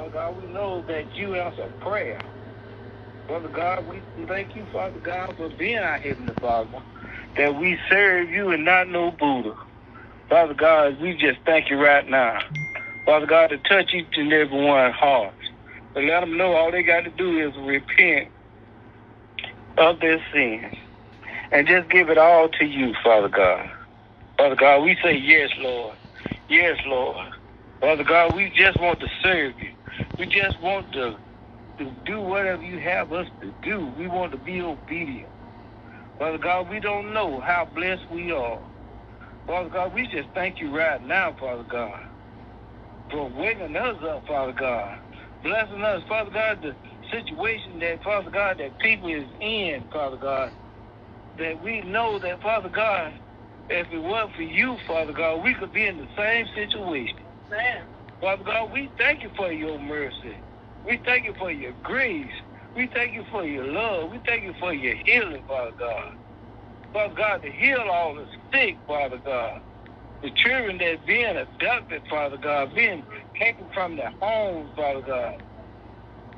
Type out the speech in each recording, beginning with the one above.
Father God, we know that you answer prayer. Father God, we thank you, Father God, for being our Heavenly Father, that we serve you and not no Buddha. Father God, we just thank you right now. Father God, to touch each and every one's heart. To let them know all they got to do is repent of their sins and just give it all to you, Father God. Father God, we say yes, Lord. Yes, Lord. Father God, we just want to serve you. We just want to, to do whatever you have us to do. We want to be obedient. Father God, we don't know how blessed we are. Father God, we just thank you right now, Father God, for waking us up, Father God. Blessing us, Father God, the situation that, Father God, that people is in, Father God, that we know that, Father God, if it weren't for you, Father God, we could be in the same situation. Amen. Father God, we thank you for your mercy. We thank you for your grace. We thank you for your love. We thank you for your healing, Father God. Father God, to heal all the sick, Father God. The children that being abducted, Father God, being taken from their homes, Father God.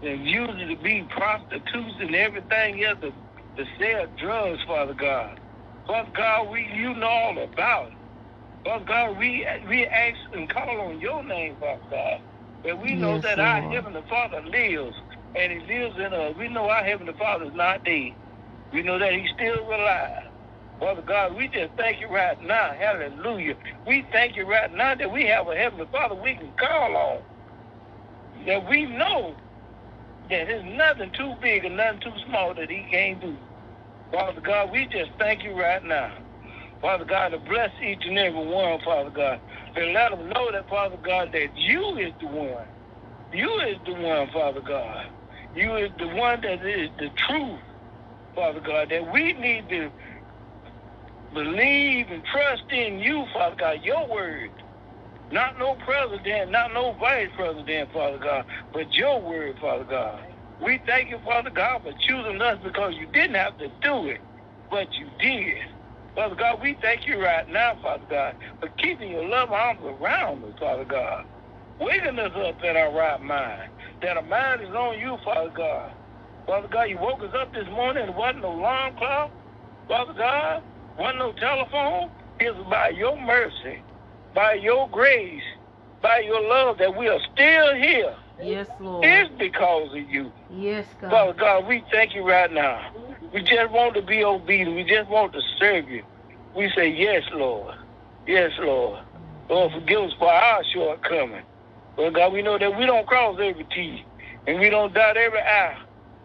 And used to be prostitutes and everything else to, to sell drugs, Father God. Father God, we you know all about it. Father God, we we ask and call on your name, Father God. That we know Yes, that our Lord. Heavenly Father lives and He lives in us. We know our Heavenly Father is not dead. We know that He's still alive. Father God, we just thank you right now. Hallelujah. We thank you right now that we have a Heavenly Father we can call on. That we know that there's nothing too big and nothing too small that He can't do. Father God, we just thank you right now. Father God, to bless each and every one, Father God. To let them know that, Father God, that you is the one. You is the one, Father God. You is the one that is the truth, Father God, that we need to believe and trust in you, Father God, your word. Not no president, not no vice president, Father God, but your word, Father God. We thank you, Father God, for choosing us because you didn't have to do it, but you did. Father God, we thank you right now, Father God, for keeping your love arms around us, Father God. Waking us up in our right mind. That our mind is on you, Father God. Father God, you woke us up this morning. There wasn't no alarm clock. Father God, wasn't no telephone. It's by your mercy, by your grace, by your love that we are still here. Yes, Lord. It's because of you. Yes, God. Father God. God, we thank you right now. We just want to be obedient. We just want to serve you. We say, yes, Lord. Yes, Lord. Lord, forgive us for our shortcomings. Lord God, we know that we don't cross every T and we don't dot every I.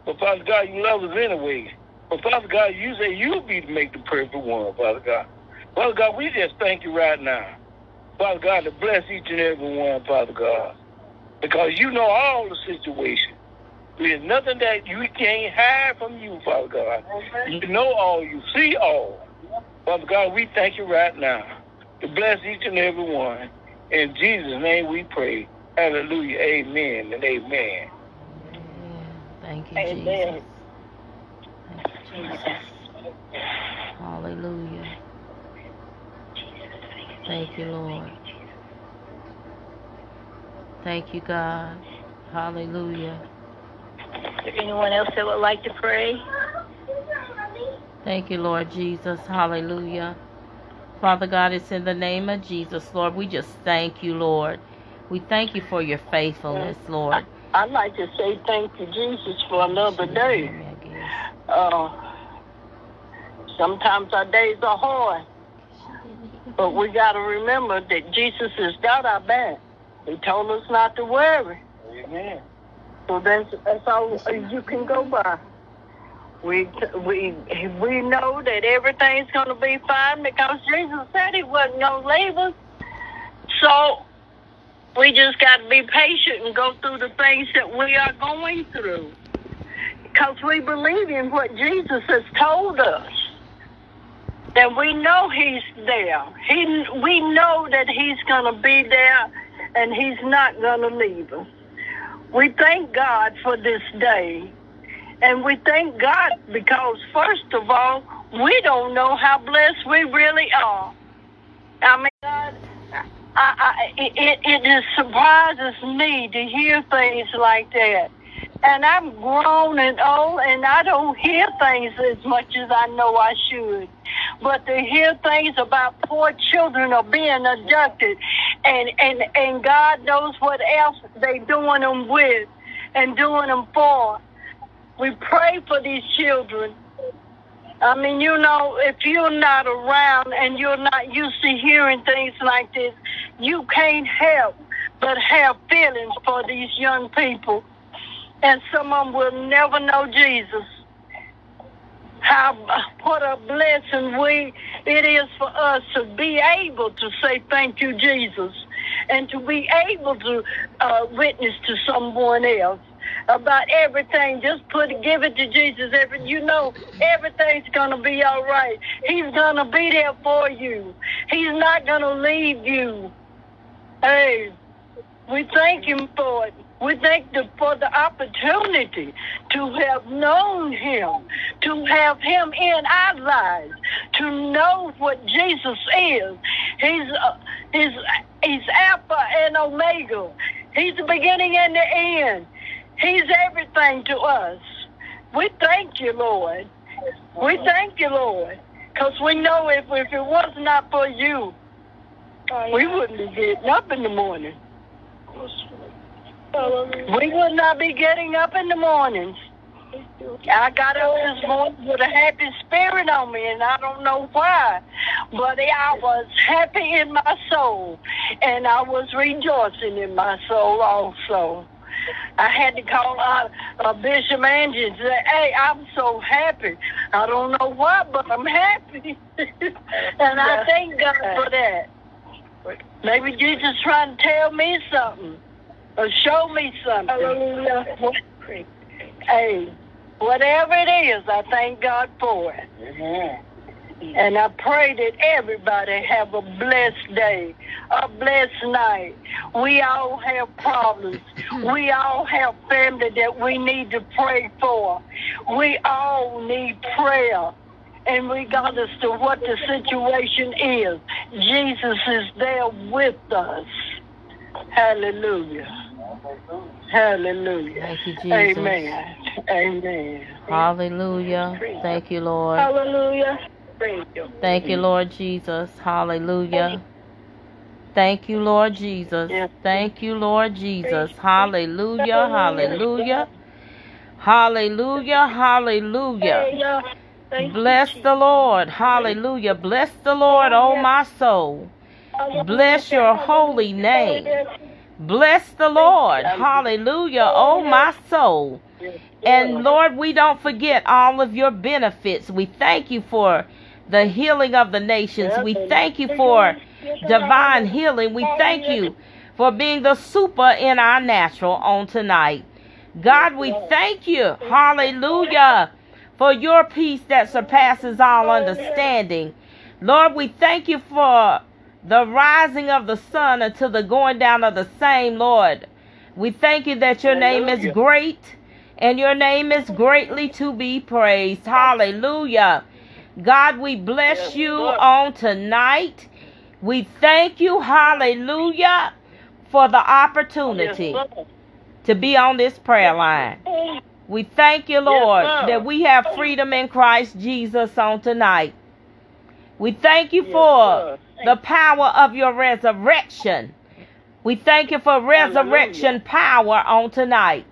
But Father God, you love us anyway. But Father God, you say you'll be to make the perfect one, Father God. Father God, we just thank you right now. Father God, to bless each and every one, Father God. Because you know all the situation. There's nothing that you can't hide from you, Father God. You know all, you see all. Father God, we thank you right now. To bless each and every one. In Jesus' name we pray. Hallelujah. Amen and amen. Amen. Thank you, Amen. Jesus. Thank you, Jesus. Hallelujah. Thank you, Lord. Thank you, God. Hallelujah. Is there anyone else that would like to pray? Thank you, Lord Jesus. Hallelujah. Father God, it's in the name of Jesus, Lord. We just thank you, Lord. We thank you for your faithfulness, Lord. I'd like to say thank you, Jesus, for another day. Uh, sometimes our days are hard, but we got to remember that Jesus has got our back. He told us not to worry. Amen. So that's, that's all uh, you can go by. We we we know that everything's going to be fine because Jesus said He wasn't going to leave us. So we just got to be patient and go through the things that we are going through because we believe in what Jesus has told us. That we know He's there. He we know that He's going to be there, and He's not going to leave us. We thank God for this day. And we thank God because, first of all, we don't know how blessed we really are. I mean, God, I, I, it, it just surprises me to hear things like that. And I'm grown and old, and I don't hear things as much as I know I should. But to hear things about poor children are being abducted, and and and God knows what else they doing them with, and doing them for. We pray for these children. I mean, you know, if you're not around and you're not used to hearing things like this, you can't help but have feelings for these young people. And some of them will never know Jesus. How what a blessing we it is for us to be able to say thank you, Jesus, and to be able to uh, witness to someone else about everything. Just put give it to Jesus. Every you know everything's gonna be all right. He's gonna be there for you. He's not gonna leave you. Hey, we thank him for it. We thank him for the opportunity to have known him, to have him in our lives, to know what Jesus is. He's uh, he's he's Alpha and Omega. He's the beginning and the end. He's everything to us. We thank you, Lord. We thank you, Lord, because we know if if it was not for you, we wouldn't be getting up in the morning. We would not be getting up in the mornings. I got up this morning with a happy spirit on me, and I don't know why, but I was happy in my soul, and I was rejoicing in my soul also. I had to call out uh, Bishop Angie and say, "Hey, I'm so happy. I don't know why, but I'm happy, and I thank God for that." Maybe Jesus trying to tell me something or show me something. Hallelujah. Hey, whatever it is, I thank God for it. Amen. And I pray that everybody have a blessed day, a blessed night. We all have problems. Mm-hmm. We all have family that we need to pray for. We all need prayer. And regardless to what the situation is, Jesus is there with us. Hallelujah. Hallelujah. Thank you, Jesus. Amen. Amen. Hallelujah. Thank you, Lord. Hallelujah. Thank you. Thank you, Lord Jesus. Hallelujah. Thank you, Lord Jesus. Thank you, Lord Jesus. Hallelujah. Hallelujah. Hallelujah. Hallelujah. Bless the Lord. Hallelujah. Bless the Lord, oh, oh my soul. Oh, Bless your holy name. Bless the Lord. Hallelujah. Oh my soul. And Lord, we don't forget all of your benefits. We thank you for the healing of the nations. We thank you for divine healing. We thank you for being the super in our natural on tonight. God, we thank you. Hallelujah. For your peace that surpasses all understanding. Lord, we thank you for the rising of the sun until the going down of the same, Lord. We thank you that your name is great and your name is greatly to be praised. Hallelujah. God, we bless you on tonight. We thank you, hallelujah, for the opportunity to be on this prayer line. We thank you, Lord, that we have freedom in Christ Jesus on tonight. We thank you for. The power of your resurrection. We thank you for resurrection power on tonight.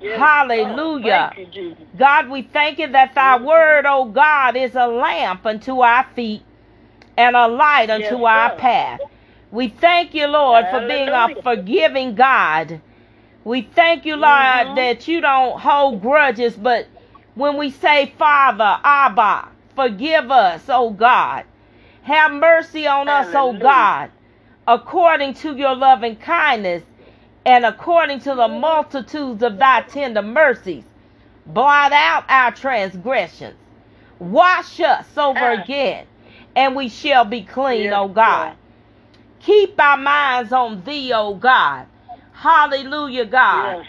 Yes, Hallelujah. You, God, we thank you that thy word, O God, is a lamp unto our feet and a light unto Yes, our path. We thank you, Lord, for being a forgiving God. We thank you, Lord, Mhm. that you don't hold grudges, but when we say, Father, Abba, forgive us, O God. Have mercy on us, O. God, according to your loving kindness and according to the multitudes of thy tender mercies. Blot out our transgressions. Wash us over Ah. again, and we shall be clean, O God. Keep our minds on thee, O God. Hallelujah, God.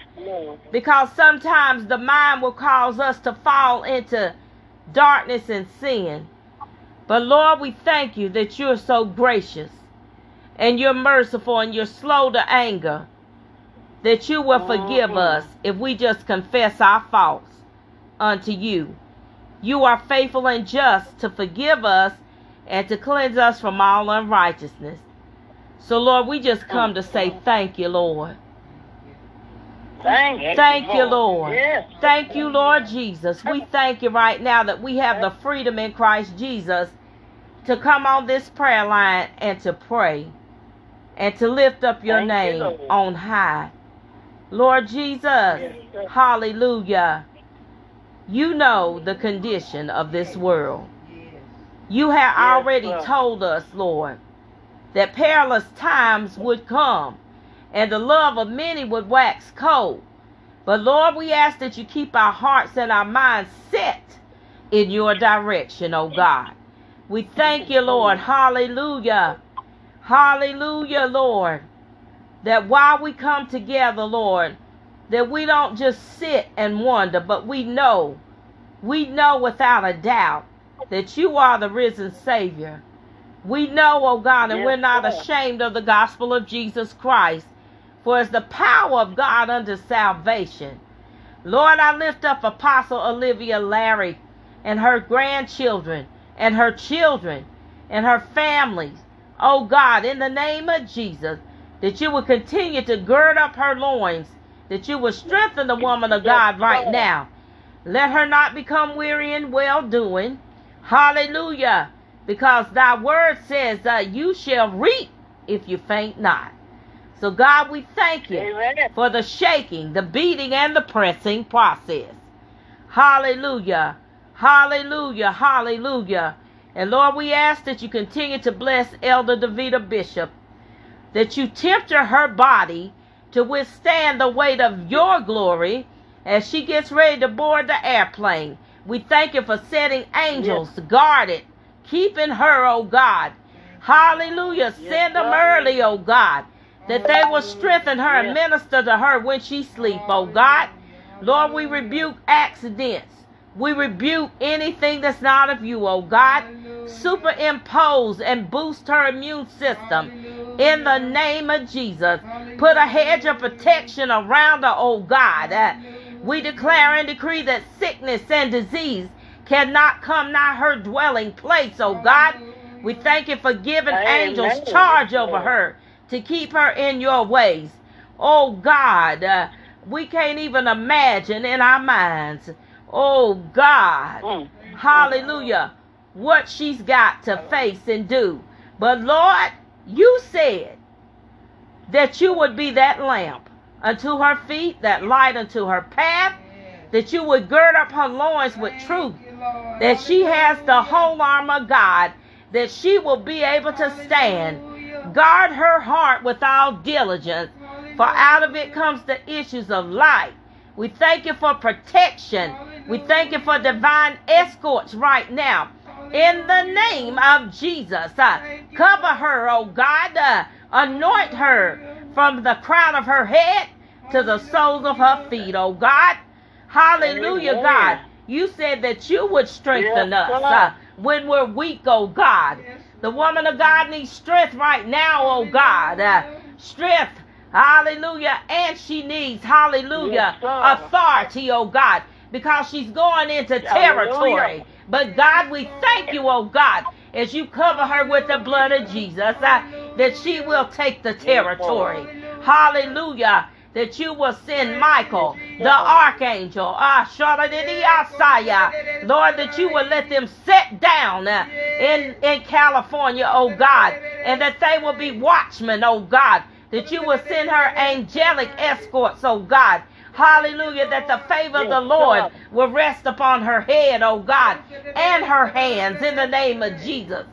Because sometimes the mind will cause us to fall into darkness and sin. But Lord, we thank you that you're so gracious and you're merciful and you're slow to anger, that you will forgive Mhm. us if we just confess our faults unto you. You are faithful and just to forgive us and to cleanse us from all unrighteousness. So, Lord, we just come to say thank you, Lord. Thank you. Thank you, Lord. Yes. Thank you, Lord Jesus. We thank you right now that we have the freedom in Christ Jesus to come on this prayer line and to pray and to lift up your Thank name Lord. on high. Lord Jesus, Yes, hallelujah. You know the condition of this world. You have Yes, already sir. told us, Lord, that perilous times would come and the love of many would wax cold. But Lord, we ask that you keep our hearts and our minds set in your direction, oh God. We thank you, Lord. Hallelujah. Hallelujah, Lord. That while we come together, Lord, that we don't just sit and wonder, but we know, we know without a doubt that you are the risen Savior. We know, oh God, and we're not ashamed of the gospel of Jesus Christ, for it's the power of God unto salvation. Lord, I lift up Apostle Olivia Karry and her grandchildren and her children and her families. Oh God, in the name of Jesus, that you will continue to gird up her loins, that you will strengthen the woman of God right now. Let her not become weary in well doing. Hallelujah. Because thy word says that you shall reap if you faint not. So, God, we thank you Amen. for the shaking, the beating, and the pressing process. Hallelujah. Hallelujah. Hallelujah. And Lord, we ask that you continue to bless Elder Davida Bishop, that you temper her body to withstand the weight of your glory as she gets ready to board the airplane. We thank you for setting angels to guard it, keeping her, oh God. Hallelujah. Yes, Send them early, oh God, that they will strengthen her and minister to her when she sleep, oh God. Lord, we rebuke accidents. We rebuke anything that's not of you, oh God. Superimpose and boost her immune system in the name of Jesus. Put a hedge of protection around her, oh God. Uh, we declare and decree that sickness and disease cannot come nigh her dwelling place, oh God. We thank you for giving Amen. angels charge over her to keep her in your ways. Oh God, uh, we can't even imagine in our minds. Oh God, Mm. hallelujah, what she's got to face and do. But Lord, you said that you would be that lamp unto her feet, that light unto her path, that you would gird up her loins with truth, that she has the whole armor of God, that she will be able to stand. Guard her heart with all diligence, for out of it comes the issues of life. We thank you for protection. We thank you for divine escorts right now. In the name of Jesus, uh, cover her, oh God. Uh, anoint her from the crown of her head to the soles of her feet, oh God. Hallelujah, God. You said that you would strengthen us uh, when we're weak, oh God. The woman of God needs strength right now, oh God. Uh, strength, hallelujah. And she needs, hallelujah, Yes, authority, oh God, because she's going into territory. Hallelujah. But God, we thank you, oh God, as you cover her with the blood of Jesus, uh, that she will take the territory. Hallelujah. That you will send Michael, the archangel, ah, Shaladidiyasaya. Lord, that you will let them sit down uh, in, in California, oh God, and that they will be watchmen, oh God, that you will send her angelic escorts, oh God. Hallelujah, that the favor of the Lord will rest upon her head, oh God, and her hands in the name of Jesus.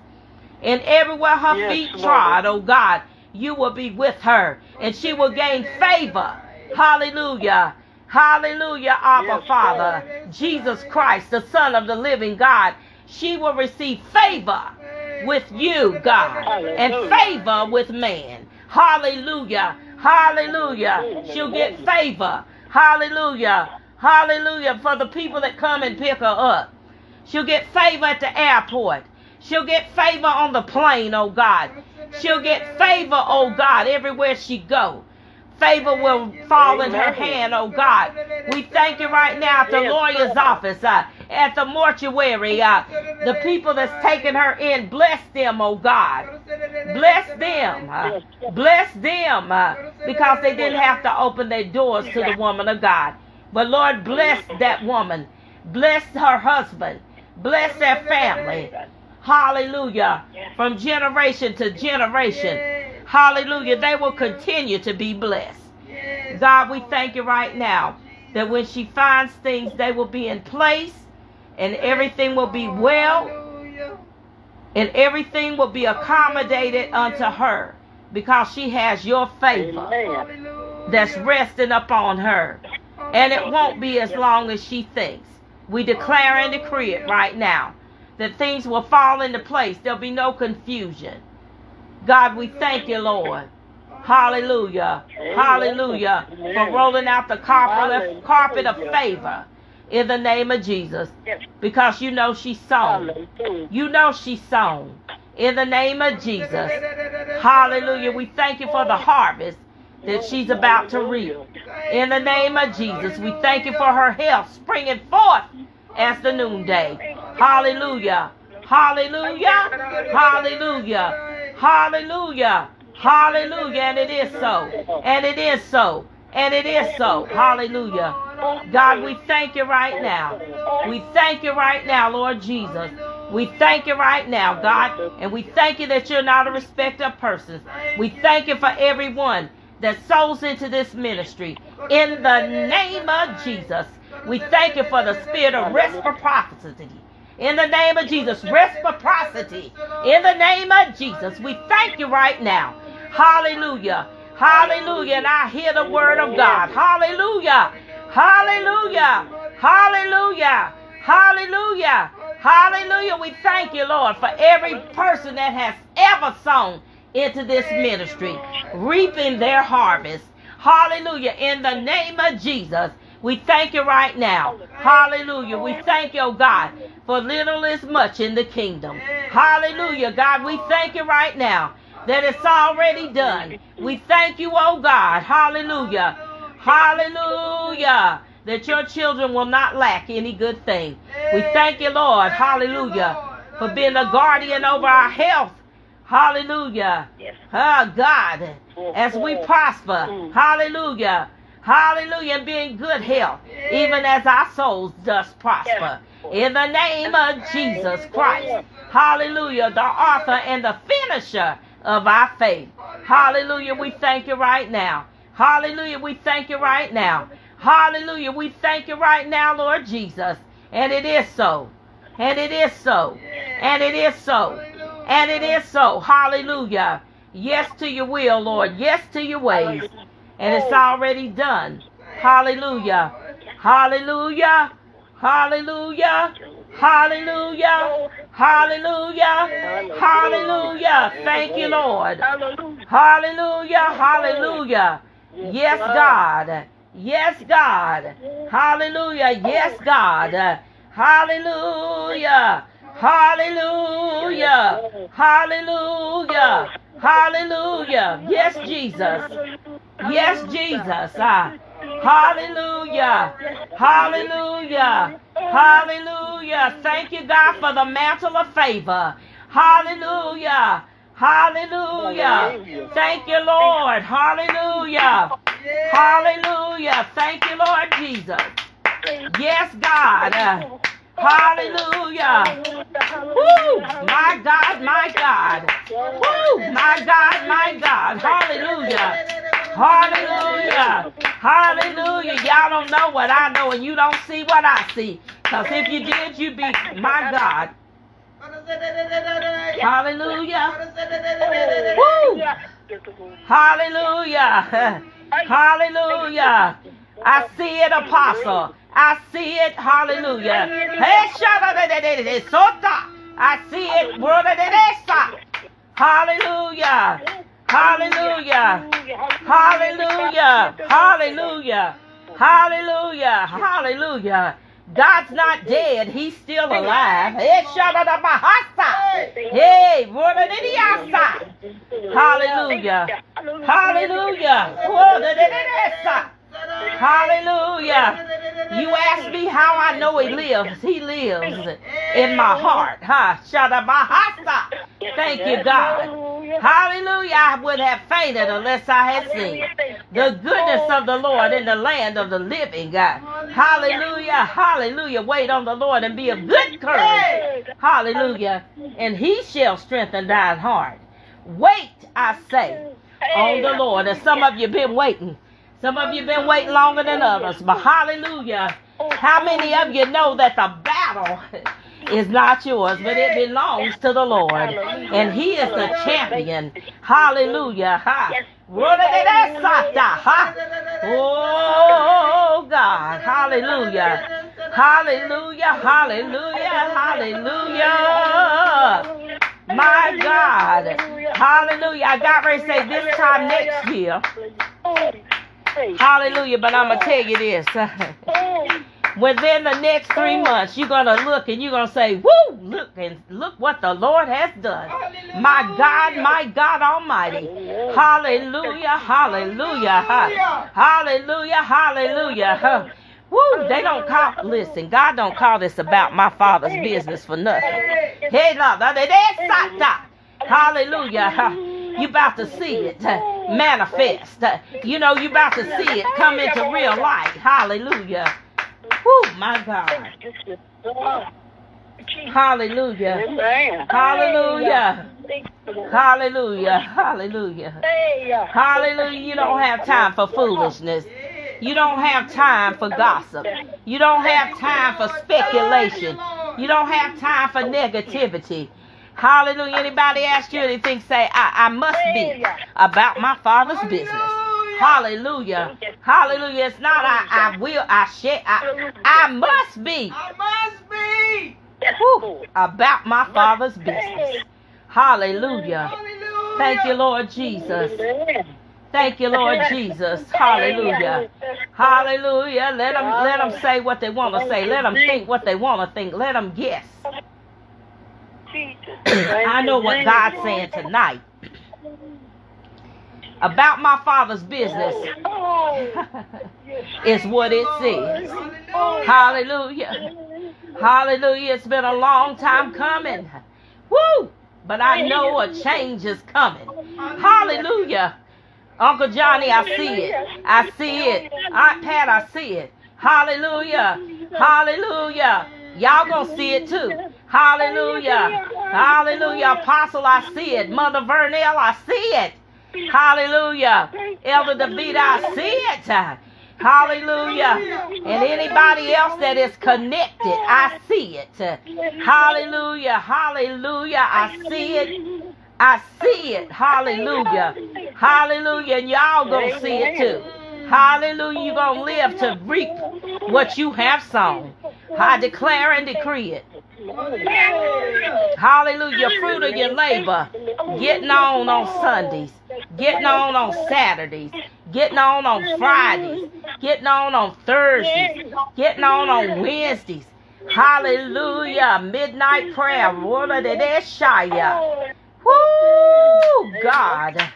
And everywhere her feet trod, oh God, you will be with her and she will gain favor. Hallelujah. Hallelujah, Abba Yes, Father. Jesus Christ, the Son of the living God. She will receive favor with you, God, and favor with man. Hallelujah. Hallelujah. She'll get favor. Hallelujah. Hallelujah for the people that come and pick her up. She'll get favor at the airport. She'll get favor on the plane, oh God. She'll get favor, oh God, everywhere she go. Favor will fall in her hand, oh God. We thank you right now at the lawyer's office, uh, at the mortuary, uh, the people that's taking her in. Bless them, oh God. Bless them. Uh, bless them uh, because they didn't have to open their doors to the woman of God. But Lord, bless that woman. Bless her husband. Bless their family. Hallelujah. From generation to generation. Hallelujah. They will continue to be blessed. God, we thank you right now that when she finds things, they will be in place and everything will be well and everything will be accommodated unto her because she has your favor that's resting upon her. And it won't be as long as she thinks. We declare and decree it right now that things will fall into place. There'll be no confusion. God, we thank you, Lord. Hallelujah. Hallelujah. For rolling out the carpet of, favor in the name of Jesus. Because you know she's sown. You know she's sown. In the name of Jesus. Hallelujah. We thank you for the harvest that she's about to reap. In the name of Jesus, we thank you for her health springing forth as the noonday. Hallelujah. Hallelujah. Hallelujah. Hallelujah. Hallelujah. And it is so. And it is so. And it is so. Hallelujah. God, we thank you right now. We thank you right now, Lord Jesus. We thank you right now, God. And we thank you that you're not a respecter of persons. We thank you for everyone that souls into this ministry. In the name of Jesus, we thank you for the spirit of reciprocity in the name of Jesus. Reciprocity. In the name of Jesus. We thank you right now. Hallelujah. Hallelujah. And I hear the word of God. Hallelujah. Hallelujah. Hallelujah. Hallelujah. Hallelujah. We thank you, Lord, for every person that has ever sown into this ministry, reaping their harvest. Hallelujah. In the name of Jesus. We thank you right now. Hallelujah. We thank you, oh God, for little is much in the kingdom. Hallelujah. God, we thank you right now that it's already done. We thank you, oh God. Hallelujah. Hallelujah. That your children will not lack any good thing. We thank you, Lord. Hallelujah. For being a guardian over our health. Hallelujah. Oh God. As we prosper. Mm. Hallelujah. Hallelujah. And be in good health, even as our souls does prosper. In the name of Jesus Christ. Hallelujah. The author and the finisher of our faith. Hallelujah. We thank you right now. Hallelujah. We thank you right now. Hallelujah. We thank you right now, Lord Jesus. And it is so. And it is so. And it is so. And it is so. Hallelujah. Yes to your will, Lord. Yes to your ways and it's already done. Hallelujah. Hallelujah. Hallelujah. Hallelujah. Hallelujah. Hallelujah. Thank you, Lord. Hallelujah. Hallelujah. Yes, God. Yes, God. Hallelujah. Yes, God. Hallelujah. Hallelujah. Hallelujah. Hallelujah. Yes, Jesus. Yes, Jesus. Ah. Hallelujah. Hallelujah. Hallelujah. Thank you, God, for the mantle of favor. Hallelujah. Hallelujah. Thank you, Lord. Hallelujah. Hallelujah. Thank you, Lord Jesus. Yes, God. Hallelujah. Woo! My God, my God. Woo! My God, my God. Hallelujah. Hallelujah. Hallelujah. Y'all don't know what I know and you don't see what I see. Because if you did, you'd be my God. Hallelujah. Woo! Hallelujah. Hallelujah. I see it, apostle. I see it. Hallelujah. I see it. Hallelujah. Hallelujah. Hallelujah. Hallelujah. Hallelujah. Hallelujah. God's not dead. He's still alive. Hey, Hallelujah. Hallelujah. Hallelujah. You ask me how I know he lives. He lives in my heart. Ha. Shadabahasa. Thank you, God. Hallelujah. I would have fainted unless I had seen the goodness of the Lord in the land of the living, God. Hallelujah. Hallelujah. Wait on the Lord and be of good courage. Hallelujah. And he shall strengthen thine heart. Wait, I say, on the Lord. And some of you been waiting. Some of you been waiting longer than others. But hallelujah. How many of you know that the battle is not yours, but it belongs to the Lord. And He is the champion. Hallelujah. Ha. Oh God. Hallelujah. Hallelujah. Hallelujah. Hallelujah. My God. Hallelujah. I got ready to say this time next year. Hallelujah. But I'm going to tell you this. Within the next three months, you're gonna look and you're gonna say, "Woo! Look and look what the Lord has done." Hallelujah. My God, my God Almighty, Hallelujah, Hallelujah, Hallelujah, Hallelujah, Hallelujah. Woo! They don't call. Listen, God don't call this about my Father's business for nothing. Hey, no, Hallelujah. You about to see it manifest. You know, you about to see it come into real light. Hallelujah. Whew, my God. Hallelujah. Hallelujah. Hallelujah. Hallelujah. Hallelujah. You don't have time for foolishness. You don't have time for gossip. You don't have time for speculation. You don't have time for negativity. Hallelujah. Anybody ask you anything, say, I, I must be about my father's business. Hallelujah. Hallelujah. It's not I, I will, I shall, I, I must be. I must be. Whew, about my Father's business. Hallelujah. Thank you, Lord Jesus. Thank you, Lord Jesus. Hallelujah. Hallelujah. Let them let them say what they want to say. Let them think what they want to think. Let them guess. I know what God's saying tonight about my father's business is what it says. Hallelujah. Hallelujah. It's been a long time coming. Woo! But I know a change is coming. Hallelujah. Uncle Johnny, I see it. I see it. Aunt Pat, I see it. Hallelujah. Hallelujah. Y'all gonna see it too. Hallelujah. Hallelujah. Apostle, I see it. Mother Vernell, I see it. Hallelujah. Elder David, I see it. Hallelujah. And anybody else that is connected, I see it. Hallelujah. Hallelujah. I see it. I see it. Hallelujah. Hallelujah. And y'all gonna see it too. Hallelujah. You're gonna oh, live to reap what you have sown. I declare and decree it. Hallelujah. Fruit of your labor. Getting on on Sundays. Getting on on Saturdays. Getting on on Fridays. Getting on on Thursdays. Getting on on Wednesdays. Hallelujah. Midnight prayer. Woo, God.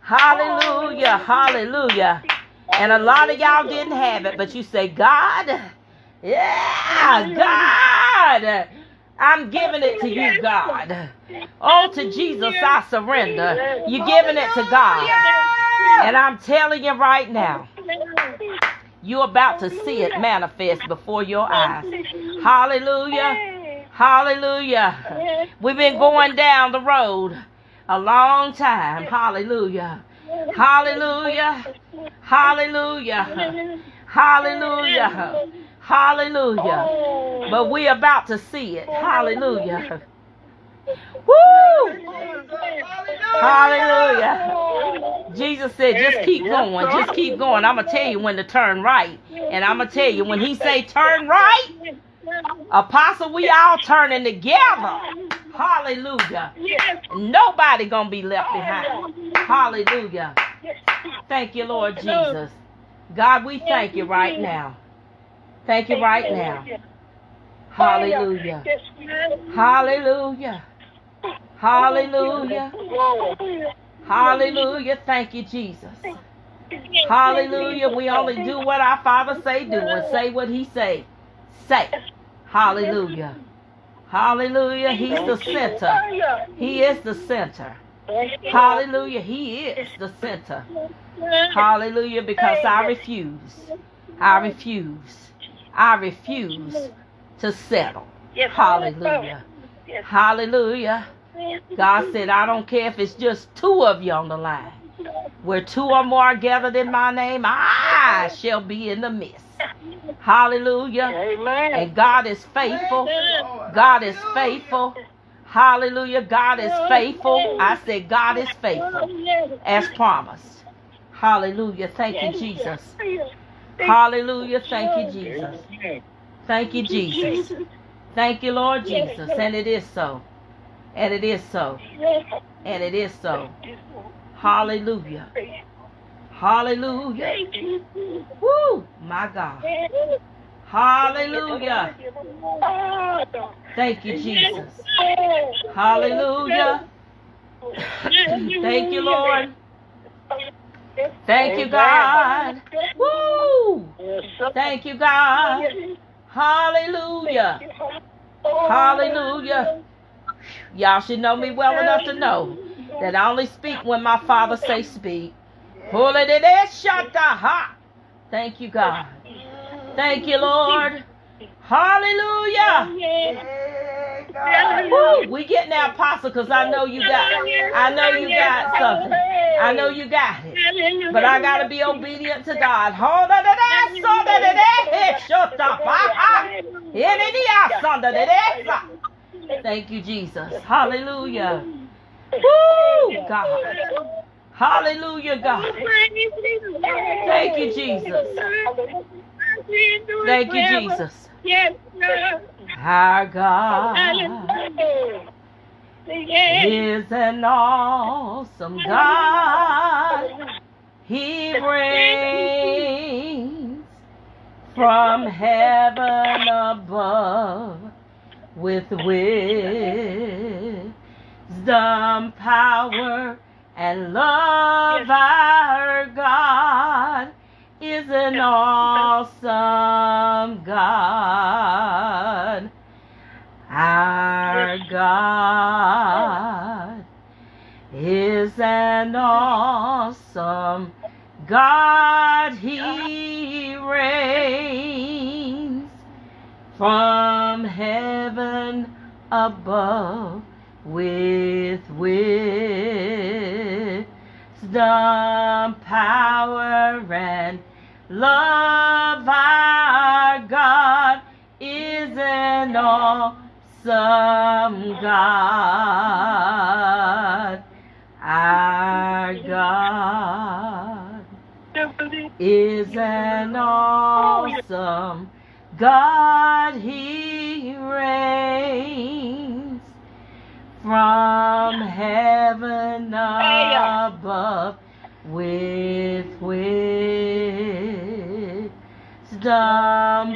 Hallelujah. Hallelujah. And a lot of y'all didn't have it, but you say, God, yeah, God. I'm giving it to you, God. Oh, to Jesus, I surrender. You're giving it to God. And I'm telling you right now, you're about to see it manifest before your eyes. Hallelujah. Hallelujah. We've been going down the road a long time. Hallelujah. Hallelujah. Hallelujah. Hallelujah. Hallelujah. But we're about to see it. Hallelujah. Woo! Hallelujah. Jesus said, just keep going. Just keep going. I'm going to tell you when to turn right. And I'm going to tell you when he say turn right, apostle, we all turning together. Hallelujah. Nobody going to be left behind. Hallelujah. Thank you, Lord Jesus. God, we thank you right now. Thank you right now. Hallelujah. Hallelujah. Hallelujah. Hallelujah. Thank you, Jesus. Hallelujah. We only do what our Father say do and say what he say. Say. Hallelujah. Hallelujah. He's the center. He is the center. Hallelujah. He is the center. Hallelujah. Because I refuse. I refuse. I refuse to settle. Hallelujah. Hallelujah. God said, I don't care if it's just two of you on the line. Where two or more are gathered in my name, I shall be in the midst. Hallelujah. Amen. And God is faithful. God is faithful. Hallelujah. God is faithful. I said, God is faithful as promised. Hallelujah. Thank you, Jesus. Hallelujah. Thank you, Jesus. Thank you, Jesus. Thank you, Lord Jesus. And it is so. And it is so. And it is so. Hallelujah. Hallelujah. Woo, my God. Hallelujah. Thank you, Jesus. Hallelujah. Thank you, Lord. Thank you, God. Woo! Thank you, God. Hallelujah. Hallelujah. Y'all should know me well enough to know that I only speak when my father say speak. Thank you, God. Thank you, Lord. Hallelujah. Woo, we getting that apostle because I know you got I know you got something. I know you got it. But I gotta be obedient to God. Hold on to that shut up. Thank you, Jesus. Hallelujah. Woo, God. Hallelujah, God. Thank you, Jesus. Thank you, Jesus. Yes, Our God is an awesome God. He reigns from heaven above with wisdom, power, and love. Our God is an awesome God. Our God is an awesome God. He reigns from heaven above with wisdom, power, and love. Our God is an awesome God. Our God is an awesome God. Above with wisdom,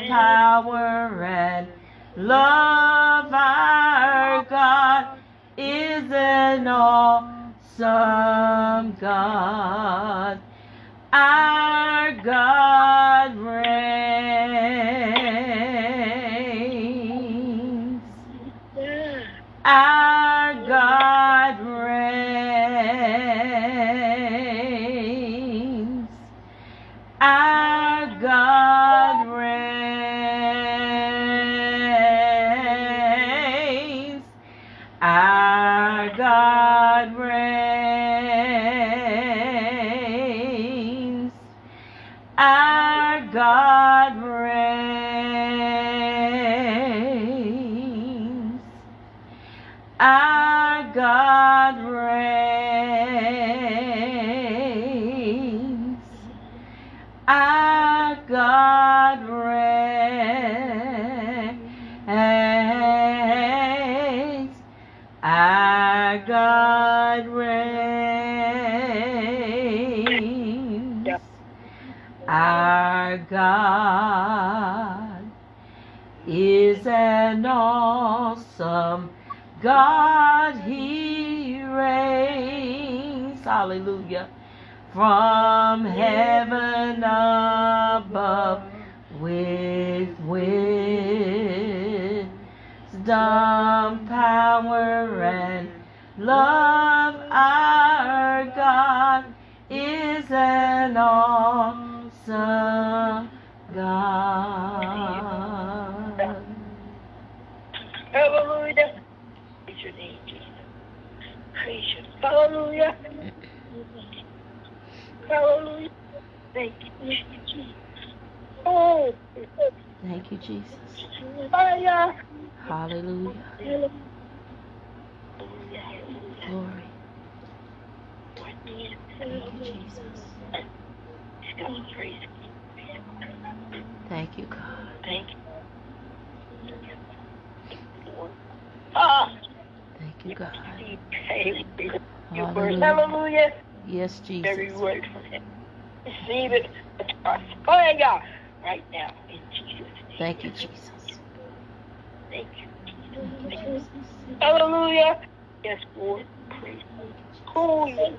power, and love. Our God is an awesome God. Our God reigns. God. He reigns. Hallelujah. From heaven above with wisdom, power, and love. Our God is an awesome God. Hallelujah. Praise your name, Jesus. Praise you. Hallelujah. Hallelujah. Thank you, Jesus. Oh, Thank you, Jesus. hallelujah. Hallelujah. Glory. Thank you, Jesus. Thank you, God. Thank you. Ah, God. your. Hallelujah. Hallelujah. Yes, Jesus. Every word from him. Receive it. Hallelujah. Right now, in Jesus' name. Thank you, Jesus. Thank you. Thank you, Jesus. Hallelujah. Yes, Lord. Praise. Holy.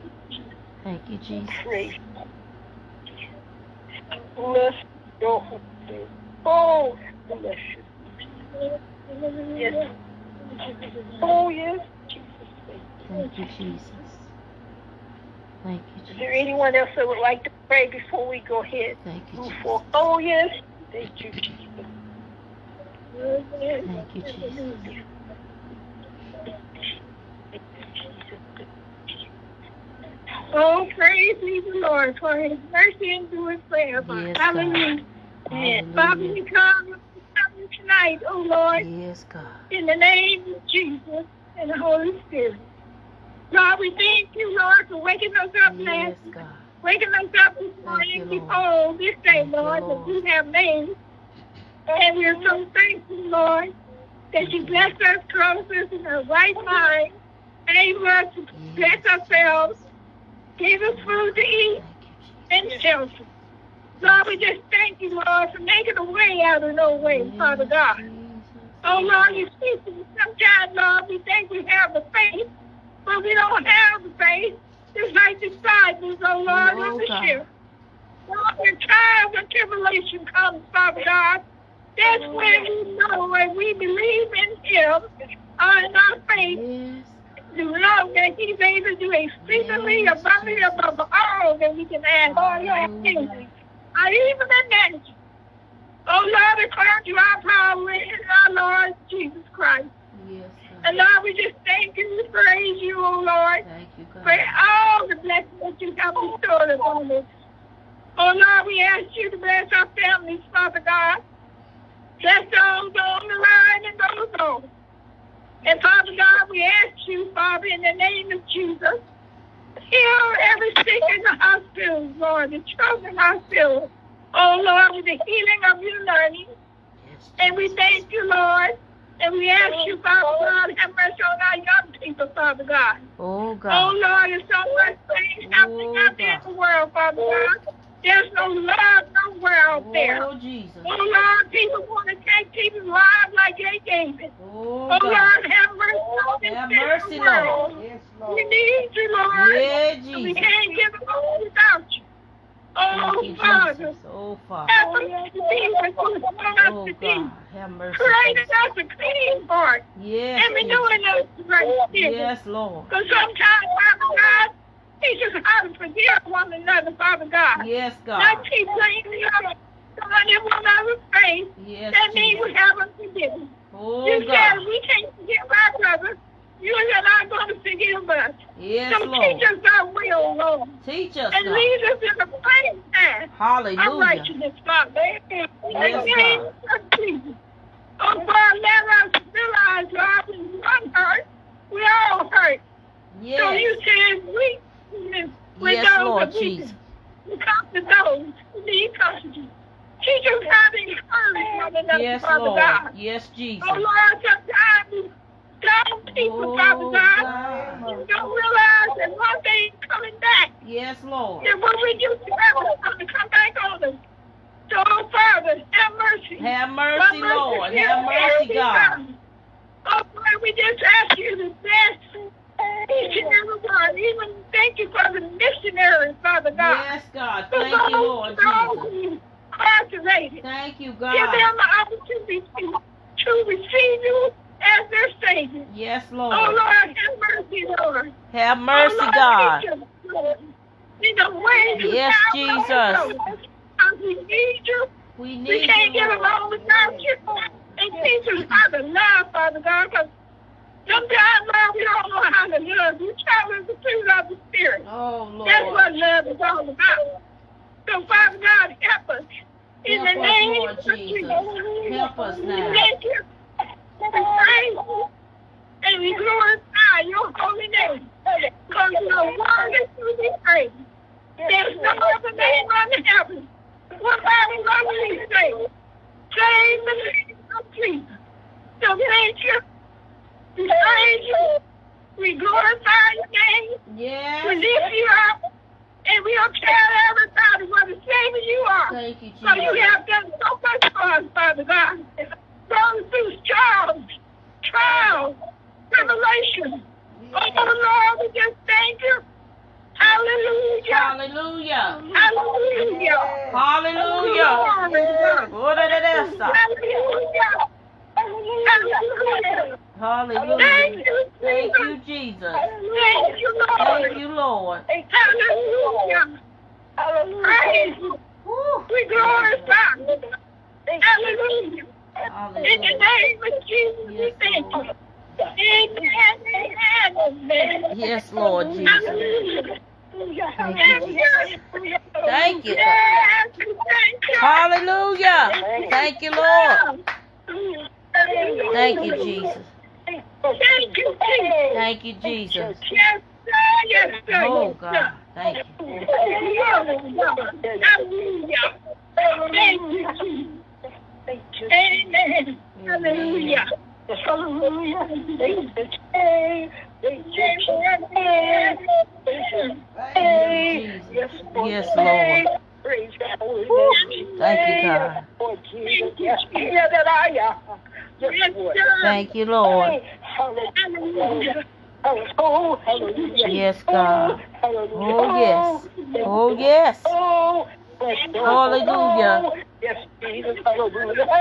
Thank you, Jesus. Praise. Bless your holy. Oh, bless you. Yes. Oh, yes. Thank you, Jesus. Thank you, Is there anyone else that would like to pray before we go ahead? Thank you, Jesus. forward. Oh, yes. Thank you, Jesus. Thank you, Jesus. Oh, praise be the Lord for his mercy and endures forever. Yes, God. Hallelujah. And Father, Hallelujah. we come tonight, oh Lord, Yes, God. in the name of Jesus and the Holy Spirit. Lord, we thank you, Lord, for waking us up Yes, last God. waking us up this morning before this day, Lord, Lord. that you have made. And we are so thankful, Lord, that you bless us, clothed us in our right mind, able us to bless ourselves, give us food to eat and shelter. Lord, we just thank you, Lord, for making a way out of no way. Father God. Oh, Lord, you speak to us sometimes, Lord, we think we have the faith, but we don't have the faith. Just like the disciples, oh, Lord, Oh, of the ship. Lord, when trials and tribulation comes, Father God, that's when we know and we believe in Him, in our faith, Yes. to know that He's able to do exceedingly Yes, abundantly above all that we can ask Hallelujah. activity. I even imagine. Oh Lord, according to our power in our Lord Jesus Christ. Yes, And. Lord, we just thank you and praise you, oh Lord, Thank you, God. for all the blessings that you have bestowed upon us. Oh Lord, we ask you to bless our families, Father God. Bless those on the line and those on. And Father God, we ask you, Father, in the name of Jesus, heal every sick in the hospital, Lord, the children hospital. Oh Lord, with the healing of your learning. And we thank you, Lord. And we ask you, Father God, have mercy on our young people, Father God. Oh, Oh God. Lord, there's so much things happening Oh, out there in the world, Father God. There's no love nowhere out oh, there. Oh, Jesus. Oh Lord, people want to take people's lives like they gave it. Oh, Oh Lord, have mercy on this Have mercy, world. Lord. Yes, We need you, Lord. Yeah, We can't give it all without you. Thank Oh you, Father, Jesus. Oh, Father. to be what us Oh. God. Have mercy. Create Jesus. us a clean heart Yes, and Jesus. renewing us the right. Yes, Lord. Because sometimes, Father God, teach us how to forgive one another, Father God. Yes, God. Not keep blaming the other. In one another's face. Yes, That means we haven't forgiven. Oh, you said God. we can't forgive our brothers. You are not going to forgive us. Yes, so Lord. teach us our will, Lord. Teach us, And God. lead us in the plain path Hallelujah. righteousness, Father. In the Yes, name of Jesus. Oh, God, let us realize, God, when one hurt, we all hurt. So you Yes. said we, Yes, Lord Jesus. come to those who need custody. Teach us how to encourage one another, Yes, Father Lord. God. Yes, Jesus. Oh, Lord, sometimes down people, Father Oh, God. God. You don't realize that one day is coming back. Yes, Lord. And when we do forever, it's going to come back on us. So, oh, Father, have mercy. Have Have mercy, Lord. Have mercy, every God. Oh, Lord, we just ask you to bless each and every one. Even thank you for the missionaries, Father God. Yes, God. Thank you, Lord Jesus. Incarcerated. Thank you, God. Give them the opportunity to to receive you as their Savior. Yes, oh, Lord. Oh, Lord. Have mercy, Lord. Have oh, mercy, oh, Lord, God. In the way Yes, Jesus. We need you. We We can't you, get along without you. And teach us how to love, Father God, because sometimes, Lord, we don't know how to love. You tell us the fruit of the Spirit. Oh, That's what love is all about. So, Father God, help us. In Help the us, name Lord of Jesus. Help us now. Thank you. We praise you. And we glorify your holy name.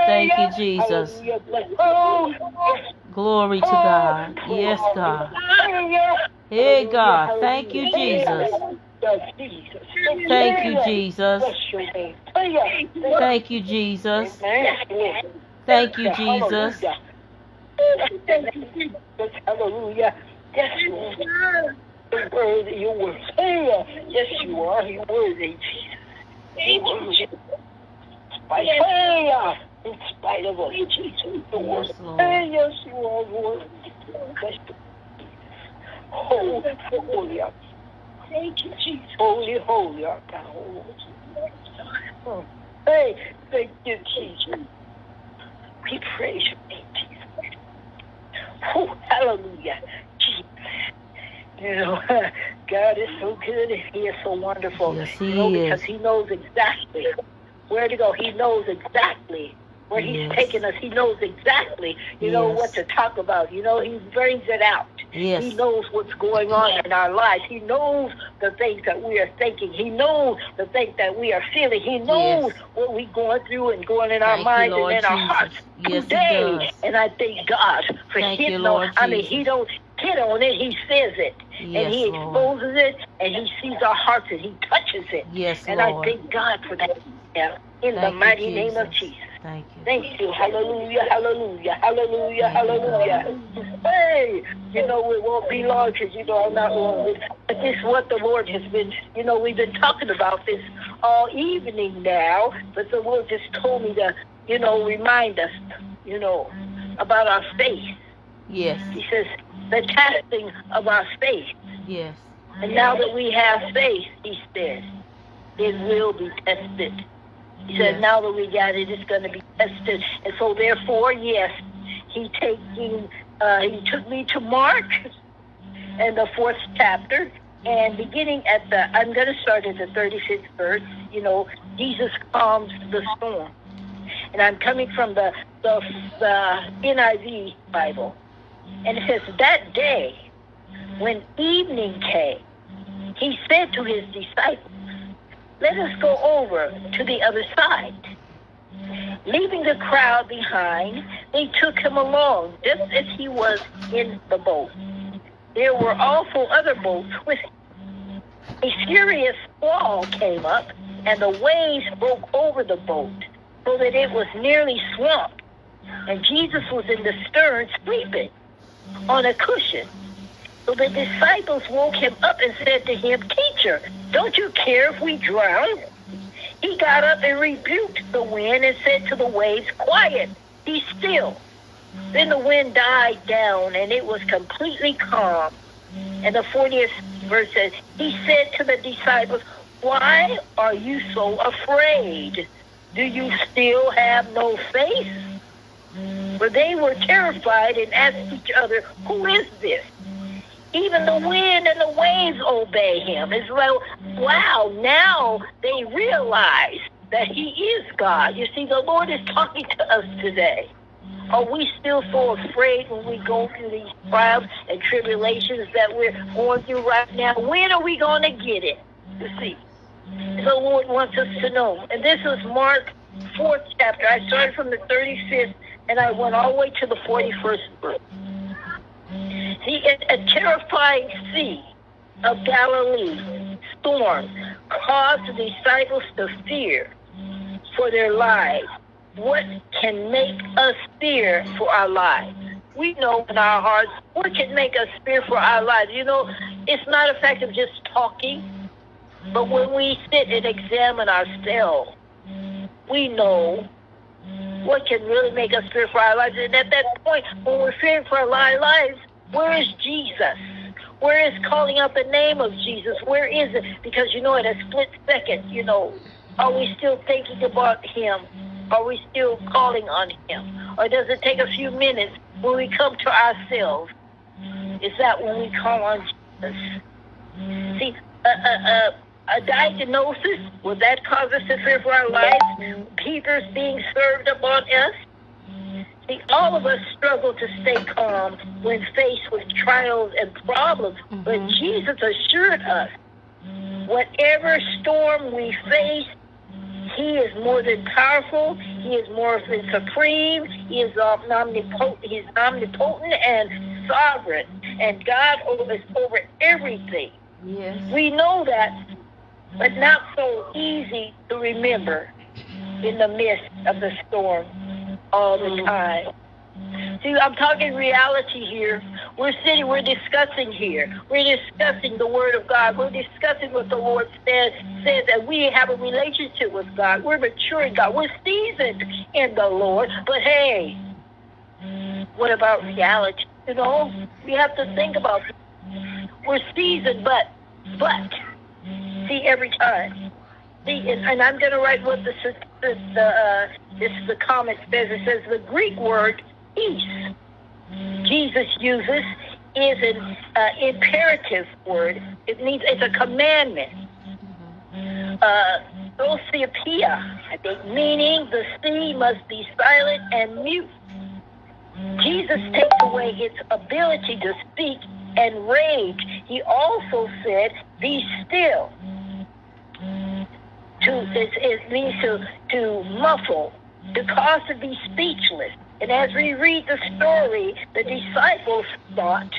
Thank you, Jesus. Glory to God. Yes, God. Hey, God. Thank you, Jesus. Thank you, Jesus. Thank you, Jesus. Thank you, Jesus. Hallelujah. Yes, You're worthy, you're. Yes, you are. You're worthy, Jesus. You're worthy. By fire, uh, in spite of us, Jesus, you're worthy. Yes, Lord. You are. Yes, Holy, holy, art- thank you, Jesus. Holy, holy uh, art thou, O Lord. Hey, thank you, Jesus. We praise your name, Jesus. Oh, hallelujah. Jesus. You know, God is so good and He is so wonderful. Yes, you He know, is. because He knows exactly where to go. He knows exactly where He's Yes. taking us. He knows exactly, you know, what to talk about. You know, He brings it out. Yes. He knows what's going on in our lives. He knows the things that we are thinking. He knows the things that we are feeling. He knows Yes. what we're going through and going in our Thank minds Lord and in our hearts Yes, today. does. And I thank God for Thank you, Lord on. I mean, He don't hit on it. He says it, and Yes, He Lord. exposes it, and He sees our hearts, and He touches it. Yes, and I thank God for that. Yeah, in the Thank you, mighty name of Jesus. Thank you. Thank you. Hallelujah, hallelujah, hallelujah, Thank you, hallelujah. Hey, you know, it won't be long because, you know, I'm not long But this is what the Lord has been, you know, we've been talking about this all evening now. But the Lord just told me to, you know, remind us, you know, about our faith. Yes. He says, the testing of our faith. Yes. And now that we have faith, he says, it will be tested. He said, now that we got it, it's going to be tested. And so, therefore, yes, he taking, uh, he took me to Mark and the fourth chapter, and beginning at the, I'm going to start at the 36th verse. You know, Jesus calms the storm, and I'm coming from the the, the NIV Bible, and it says that day When evening came, he said to his disciples, Let us go over to the other side. Leaving the crowd behind, they took him along just as he was in the boat. There were also other boats with him. A furious squall came up, and the waves broke over the boat so that it was nearly swamped. And Jesus was in the stern sleeping on a cushion. So the disciples woke him up and said to him, Teacher, don't you care if we drown? He got up and rebuked the wind and said to the waves, Quiet, be still. Then the wind died down and it was completely calm. And the 40th verse says, He said to the disciples, Why are you so afraid? Do you still have no faith? For they were terrified and asked each other, Who is this? Even the mm. wind and the waves obey him. It's like, wow, now they realize that he is God. You see, the Lord is talking to us today. Are we still so afraid when we go through these trials and tribulations that we're going through right now? When are we going to get it? You see, the Lord wants us to know. And this is Mark 4th chapter. I started from the 35th and I went all the way to the 41st verse. A, a terrifying sea of Galilee storm caused the disciples to fear for their lives. What can make us fear for our lives? We know in our hearts what can make us fear for our lives. You know, it's not a fact of just talking, but when we sit and examine ourselves, we know what can really make us fear for our lives. And at that point, when we're fearing for our lives, where is Jesus? Where is calling out the name of Jesus? Where is it? Because you know, in a split second, you know, are we still thinking about Him? Are we still calling on Him? Or does it take a few minutes when we come to ourselves? Is that when we call on Jesus? See, a, a, a, a diagnosis, will that cause us to fear for our lives? Peter's being served upon us? See, all of us struggle to stay calm when faced with trials and problems, mm-hmm. but Jesus assured us whatever storm we face, he is more than powerful. He is more than supreme. He is omnipotent. He's omnipotent and sovereign, and God is over everything. Yes. We know that, but not so easy to remember in the midst of the storm all the mm. time. See, I'm talking reality here. We're sitting, we're discussing here. We're discussing the Word of God. We're discussing what the Lord says, says that we have a relationship with God. We're mature in God. We're seasoned in the Lord. But hey, what about reality? You know, we have to think about it. We're seasoned, but, but, every time. And I'm going to write what the, the, the uh, this is the comment says. It says the Greek word peace Jesus uses is an uh, imperative word. It means it's a commandment. Uh, I think, meaning the sea must be silent and mute. Jesus takes away its ability to speak and rage. He also said, "Be still." To it, it means to to muffle, to cause to be speechless. And as we read the story, the disciples thought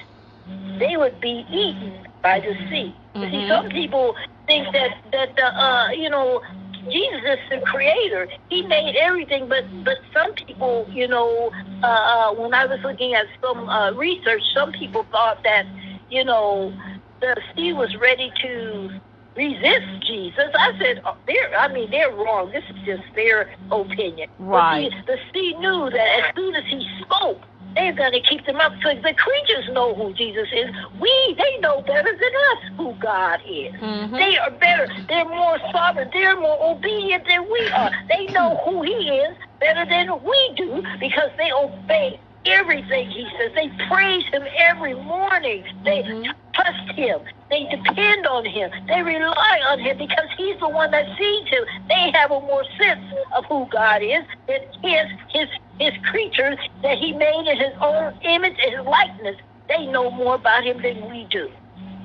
they would be eaten by the sea. Mm-hmm. See, some people think that that uh, uh, you know Jesus is the creator. He made everything, but but some people, you know, uh, uh, when I was looking at some uh, research, some people thought that you know the sea was ready to resist Jesus. I said, oh, they're, I mean, they're wrong. This is just their opinion. Right. But the, the sea knew that as soon as he spoke, they're going to keep them up. So the creatures know who Jesus is. We, they know better than us who God is. Mm-hmm. They are better. They're more sovereign. They're more obedient than we are. They know who He is better than we do because they obey everything he says. They praise him every morning. They mm-hmm. trust him. They depend on him. They rely on him because he's the one that sees him. They have a more sense of who God is than his his his creatures that he made in his own image and likeness. They know more about him than we do.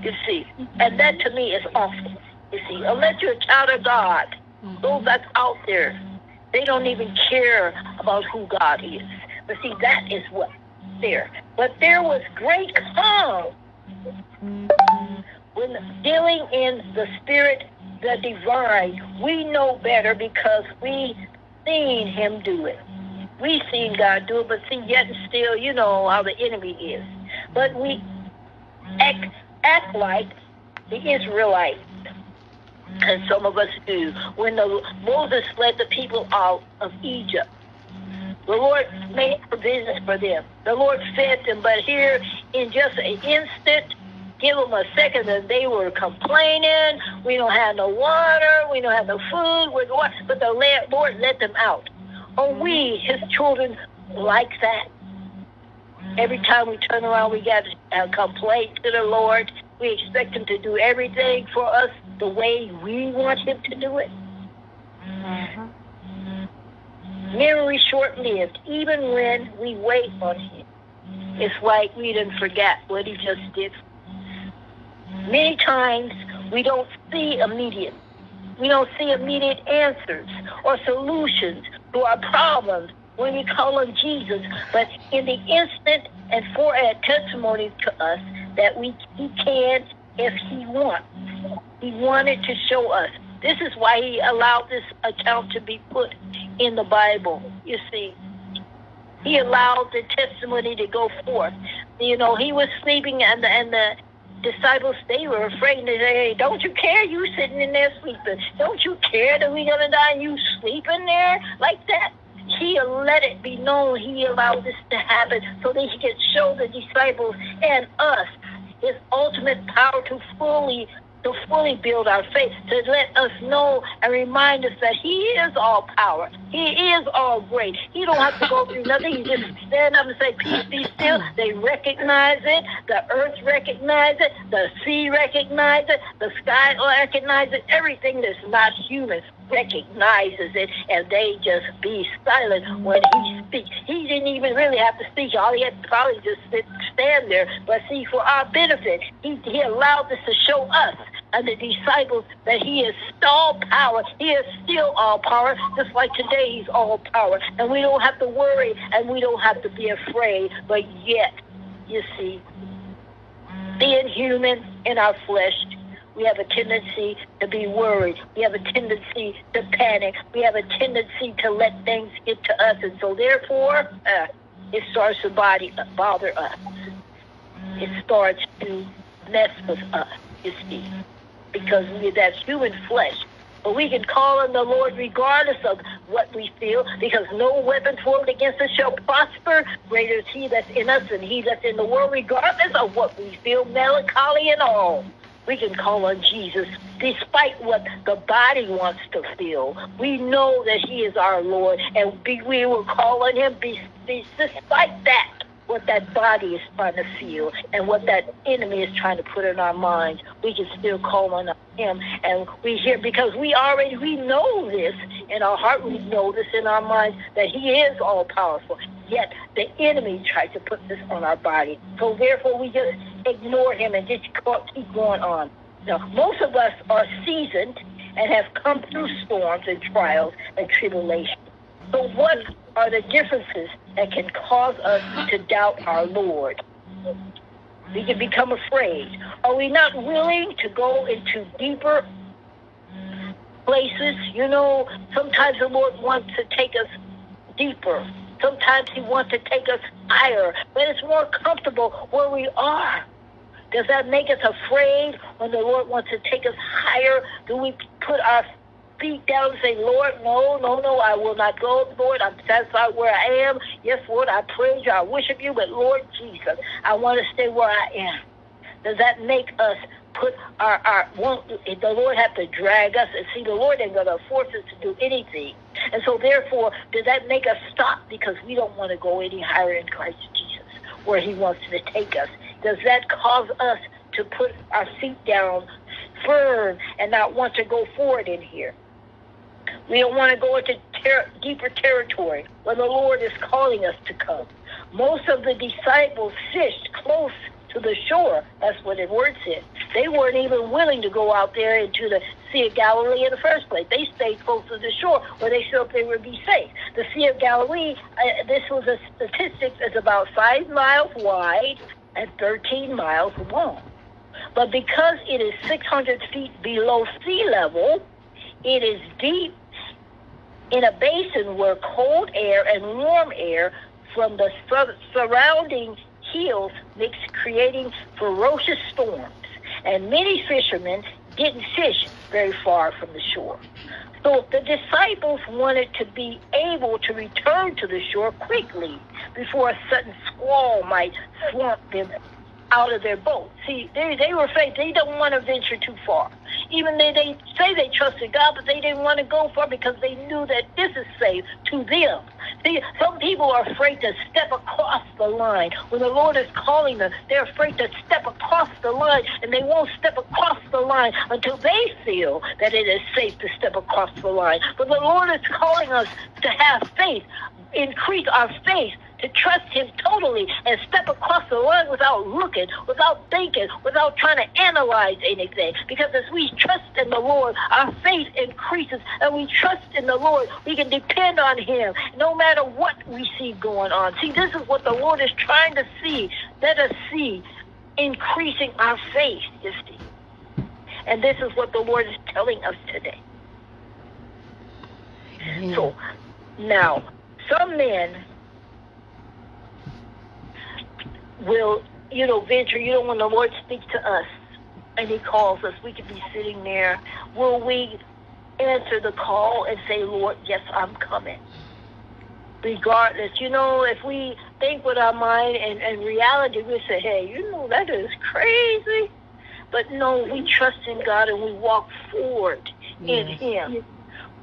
You see, and that to me is awful. You see, unless you're a child of God, mm-hmm. those that's out there, they don't even care about who God is. But see, that is what there. But there was great calm when dealing in the spirit, the divine. We know better because we seen him do it. We seen God do it, but see, yet and still, you know how the enemy is. But we act, act like the Israelites, and some of us do. When the, Moses led the people out of Egypt, the Lord made provisions for them. The Lord fed them, but here in just an instant, give them a second and they were complaining. We don't have no water. We don't have no food. We're going, but the Lord let them out. Are we, His children, like that? Every time we turn around, we got a complaint to the Lord. We expect Him to do everything for us the way we want Him to do it. Mm-hmm. Memory short-lived, even when we wait on Him. It's like we didn't forget what He just did. Many times we don't see immediate. We don't see immediate answers or solutions to our problems when we call on Jesus. But in the instant and for a testimony to us that we He can if He wants. He wanted to show us this is why he allowed this account to be put in the Bible. You see, he allowed the testimony to go forth. You know, he was sleeping, and the, and the disciples they were afraid. They say, "Hey, don't you care? You sitting in there sleeping? Don't you care that we're gonna die? And you sleeping there like that?" He let it be known. He allowed this to happen so that he could show the disciples and us his ultimate power to fully to fully build our faith, to let us know and remind us that He is all power. He is all great. He don't have to go through nothing. He just stand up and say, peace be still. They recognize it. The earth recognize it. The sea recognize it. The sky recognize it. Everything that's not human recognizes it and they just be silent when he speaks. He didn't even really have to speak. All he had to probably just sit, stand there. But see, for our benefit, he, he allowed this to show us and the disciples that he is all power. He is still all power, just like today he's all power. And we don't have to worry and we don't have to be afraid. But yet, you see, being human in our flesh, we have a tendency to be worried. We have a tendency to panic. We have a tendency to let things get to us. And so, therefore, uh, it starts to body, bother us. It starts to mess with us, you see because we, that's human flesh. But we can call on the Lord regardless of what we feel, because no weapon formed against us shall prosper. Greater is He that's in us than He that's in the world, regardless of what we feel, melancholy and all. We can call on Jesus despite what the body wants to feel. We know that He is our Lord, and we will call on Him despite that what that body is trying to feel and what that enemy is trying to put in our minds, we can still call on him. And we hear because we already we know this in our heart, we know this in our minds that he is all powerful. Yet the enemy tries to put this on our body. So therefore we just ignore him and just keep going on. Now most of us are seasoned and have come through storms and trials and tribulations. So what are the differences that can cause us to doubt our Lord? We can become afraid. Are we not willing to go into deeper places? You know, sometimes the Lord wants to take us deeper. Sometimes He wants to take us higher, but it's more comfortable where we are. Does that make us afraid when the Lord wants to take us higher? Do we put our feet down and say, Lord, no, no, no, I will not go, Lord. I'm satisfied where I am. Yes, Lord, I praise you, I worship you, but Lord Jesus, I want to stay where I am. Does that make us put our, our won't the Lord have to drag us and see the Lord ain't gonna force us to do anything. And so therefore, does that make us stop because we don't want to go any higher in Christ Jesus where he wants to take us? Does that cause us to put our feet down firm and not want to go forward in here? We don't want to go into ter- deeper territory where the Lord is calling us to come. Most of the disciples fished close to the shore. That's what the word said. They weren't even willing to go out there into the Sea of Galilee in the first place. They stayed close to the shore where they felt they would be safe. The Sea of Galilee, uh, this was a statistic, is about five miles wide and 13 miles long. But because it is 600 feet below sea level, it is deep in a basin where cold air and warm air from the surrounding hills mix, creating ferocious storms. And many fishermen didn't fish very far from the shore. So the disciples wanted to be able to return to the shore quickly before a sudden squall might swamp them out of their boat. See, they, they were afraid they don't want to venture too far. Even though they say they trusted God, but they didn't want to go far because they knew that this is safe to them. See, some people are afraid to step across the line. When the Lord is calling them, they're afraid to step across the line, and they won't step across the line until they feel that it is safe to step across the line. But the Lord is calling us to have faith, increase our faith to trust him totally and step across the line without looking, without thinking, without trying to analyze anything. Because as we trust in the Lord, our faith increases and we trust in the Lord. We can depend on him no matter what we see going on. See, this is what the Lord is trying to see. Let us see increasing our faith, you see. And this is what the Lord is telling us today. So now, some men will, you know, venture, you know, when the Lord speaks to us and He calls us, we could be sitting there. Will we answer the call and say, Lord, yes, I'm coming? Regardless, you know, if we think with our mind and, and reality, we say, hey, you know, that is crazy. But no, we trust in God and we walk forward yes. in Him.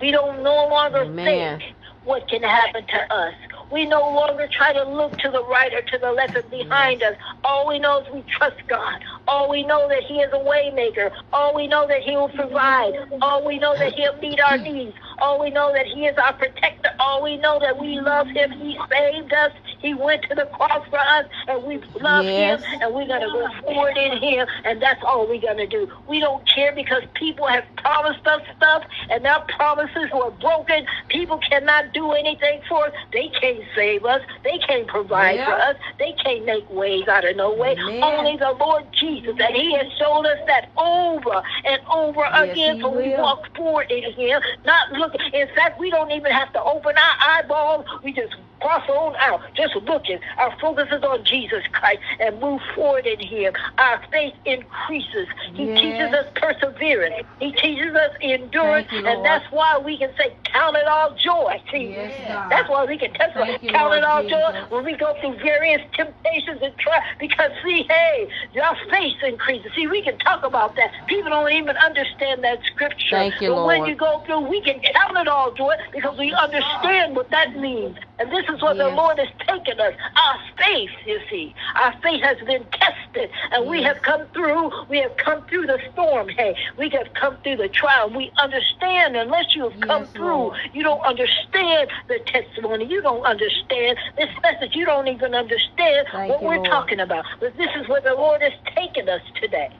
We don't no longer Amen. think what can happen to us. We no longer try to look to the right or to the left and behind us. All we know is we trust God. All we know that He is a waymaker. All we know that He will provide. All we know that He'll meet our needs. All we know that He is our protector. All we know that we love Him. He saved us. He went to the cross for us, and we love yes. Him, and we're going to go forward in Him, and that's all we're going to do. We don't care because people have promised us stuff, and their promises were broken. People cannot do anything for us. They can't save us. They can't provide yeah. for us. They can't make ways out of no way. Amen. Only the Lord Jesus, and He has shown us that over and over yes, again. So we walk forward in Him, not looking. In fact, we don't even have to open our eyeballs. We just cross on out. Just looking. Our focus is on Jesus Christ and move forward in Him. Our faith increases. He yes. teaches us perseverance. He teaches us endurance, you, and that's why we can say, "Count it all joy." See, yes, that's why we can testify, "Count it all Jesus. joy" when we go through various temptations and trials. Because see, hey, our faith increases. See, we can talk about that. People don't even understand that scripture. Thank you, but Lord. when you go through, we can count it all joy because we understand what that means. And this is what yes. the Lord has taken us. Our faith, you see. Our faith has been tested. And yes. we have come through. We have come through the storm. Hey, we have come through the trial. We understand. Unless you have come yes, through, Lord. you don't understand the testimony. You don't understand this message. You don't even understand Thank what we're Lord. talking about. But this is where the Lord has taken us today.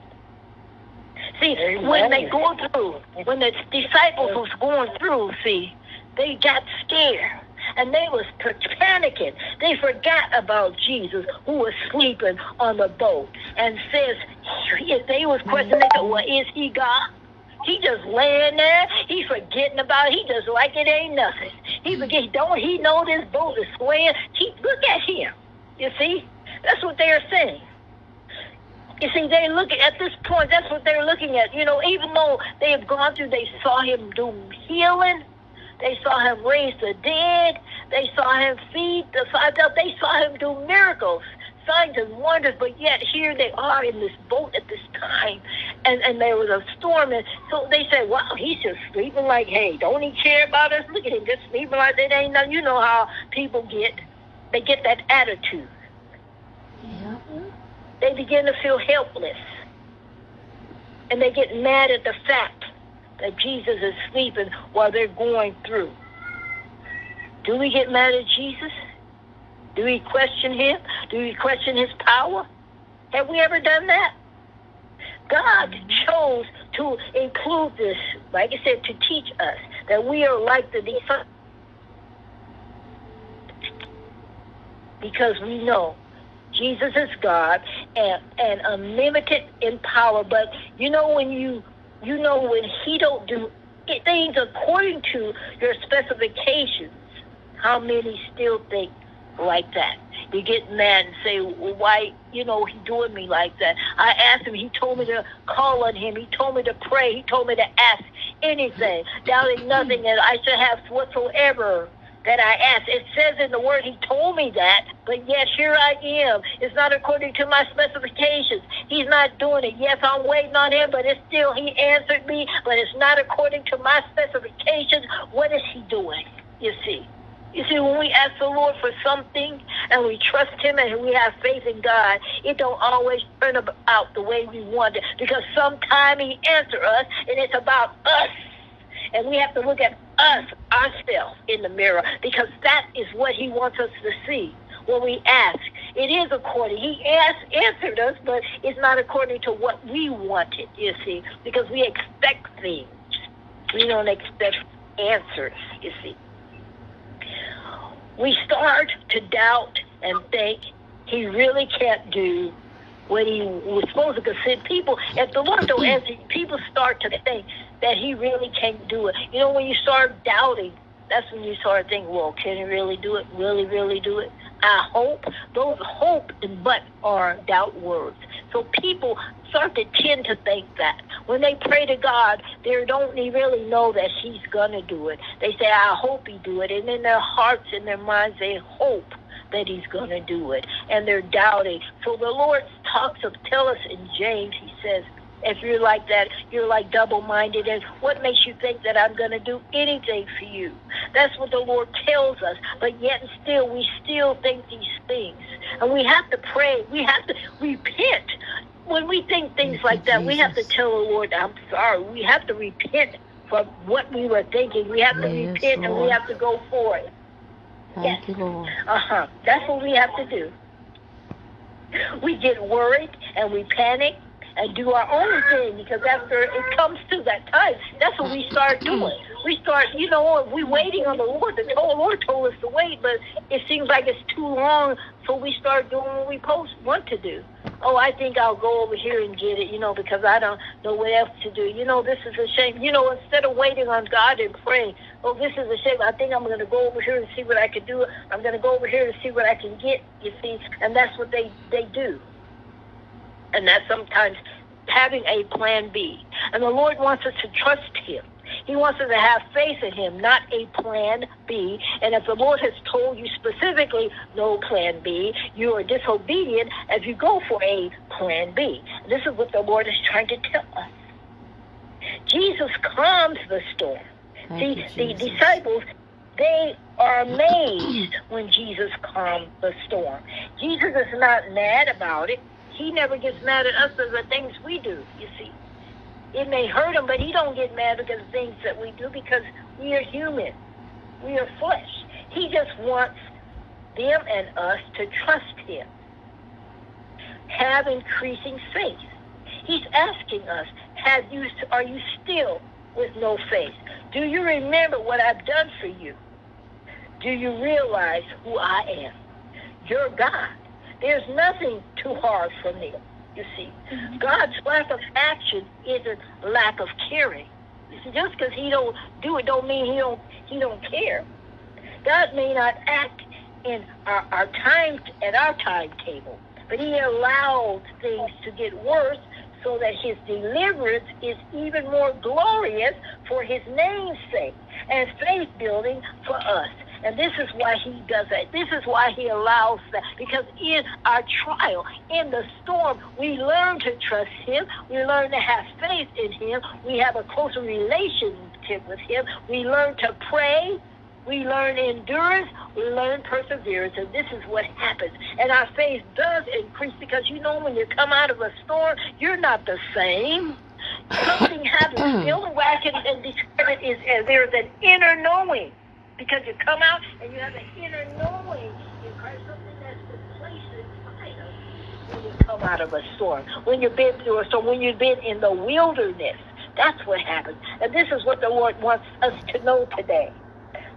See, Amen. when they go through, when the disciples was going through, see, they got scared and they was panicking. They forgot about Jesus who was sleeping on the boat and says, if they was questioning, they go, well, is he God? He just laying there. He forgetting about it. He just like it ain't nothing. He mm. forget. Don't he know this boat is swaying? He look at him. You see, that's what they are saying. You see, they look at this point. That's what they're looking at. You know, even though they have gone through, they saw him do healing. They saw him raise the dead. They saw him feed the five They saw him do miracles, signs and wonders. But yet here they are in this boat at this time, and and there was a storm, and so they said, "Wow, he's just sleeping like, hey, don't he care about us? Look at him, just sleeping like it ain't nothing." You know how people get, they get that attitude. Yeah. They begin to feel helpless, and they get mad at the fact that Jesus is sleeping while they're going through. Do we get mad at Jesus? Do we question him? Do we question his power? Have we ever done that? God mm-hmm. chose to include this, like I said, to teach us that we are like the disciples because we know Jesus is God and, and unlimited in power. But you know when you you know when He don't do things according to your specifications, how many still think like that? You get mad and say, well, why, you know, he doing me like that? I asked him. He told me to call on him. He told me to pray. He told me to ask anything, doubting nothing, and I should have whatsoever that I asked. It says in the word, he told me that, but yes, here I am. It's not according to my specifications. He's not doing it. Yes, I'm waiting on him, but it's still, he answered me, but it's not according to my specifications. What is he doing? You see. You see, when we ask the Lord for something and we trust Him and we have faith in God, it don't always turn out the way we want it because sometimes He answer us and it's about us. And we have to look at us, ourselves, in the mirror because that is what He wants us to see when we ask. It is according. He asked, answered us, but it's not according to what we wanted, you see, because we expect things. We don't expect answers, you see we start to doubt and think he really can't do what he was supposed to. Because people, if the Lord don't answer, people start to think that he really can't do it. You know, when you start doubting, that's when you start thinking, well, can he really do it? Really, really do it? I hope. Those hope and but are doubt words. So people start to tend to think that. When they pray to God, they don't really know that He's going to do it. They say, I hope He do it. And in their hearts and their minds, they hope that He's going to do it. And they're doubting. So the Lord talks of, tell us in James, He says, if you're like that, you're like double minded. And what makes you think that I'm going to do anything for you? That's what the Lord tells us. But yet and still, we still think these things. And we have to pray. We have to repent. When we think things like that, we have to tell the Lord, I'm sorry. We have to repent for what we were thinking. We have to yes, repent Lord. and we have to go for it. Thank yes. you, Lord. Uh huh. That's what we have to do. We get worried and we panic and do our own thing because after it comes to that time, that's what we start mm-hmm. doing. We start, you know, we waiting on the Lord. The Lord told us to wait, but it seems like it's too long, so we start doing what we post want to do. Oh, I think I'll go over here and get it, you know, because I don't know what else to do. You know, this is a shame. You know, instead of waiting on God and praying, oh, this is a shame. I think I'm going to go over here and see what I can do. I'm going to go over here and see what I can get. You see, and that's what they they do and that sometimes having a plan B. And the Lord wants us to trust Him. He wants us to have faith in Him, not a plan B. And if the Lord has told you specifically no plan B, you are disobedient if you go for a plan B. This is what the Lord is trying to tell us. Jesus calms the storm. Thank See, the disciples, they are amazed when Jesus calms the storm. Jesus is not mad about it. He never gets mad at us for the things we do, you see. It may hurt him, but he don't get mad because of the things that we do because we are human. We are flesh. He just wants them and us to trust him. Have increasing faith. He's asking us, have you are you still with no faith? Do you remember what I've done for you? Do you realize who I am? Your God. There's nothing too hard for me. You see, mm-hmm. God's lack of action isn't lack of caring. See, just because He don't do it, don't mean He don't He don't care. God may not act in our, our time at our timetable, but He allowed things to get worse so that His deliverance is even more glorious for His name's sake and faith building for us. And this is why he does that. This is why he allows that. Because in our trial, in the storm, we learn to trust him. We learn to have faith in him. We have a closer relationship with him. We learn to pray. We learn endurance. We learn perseverance. And this is what happens. And our faith does increase because you know when you come out of a storm, you're not the same. Something happens. the only way I can describe it is there's an inner knowing Because you come out and you have an inner knowing in Christ, something that's been placed inside of you when you come out of a storm. When you've been through a storm, when you've been in the wilderness. That's what happens. And this is what the Lord wants us to know today.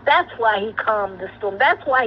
That's why he calmed the storm. That's why he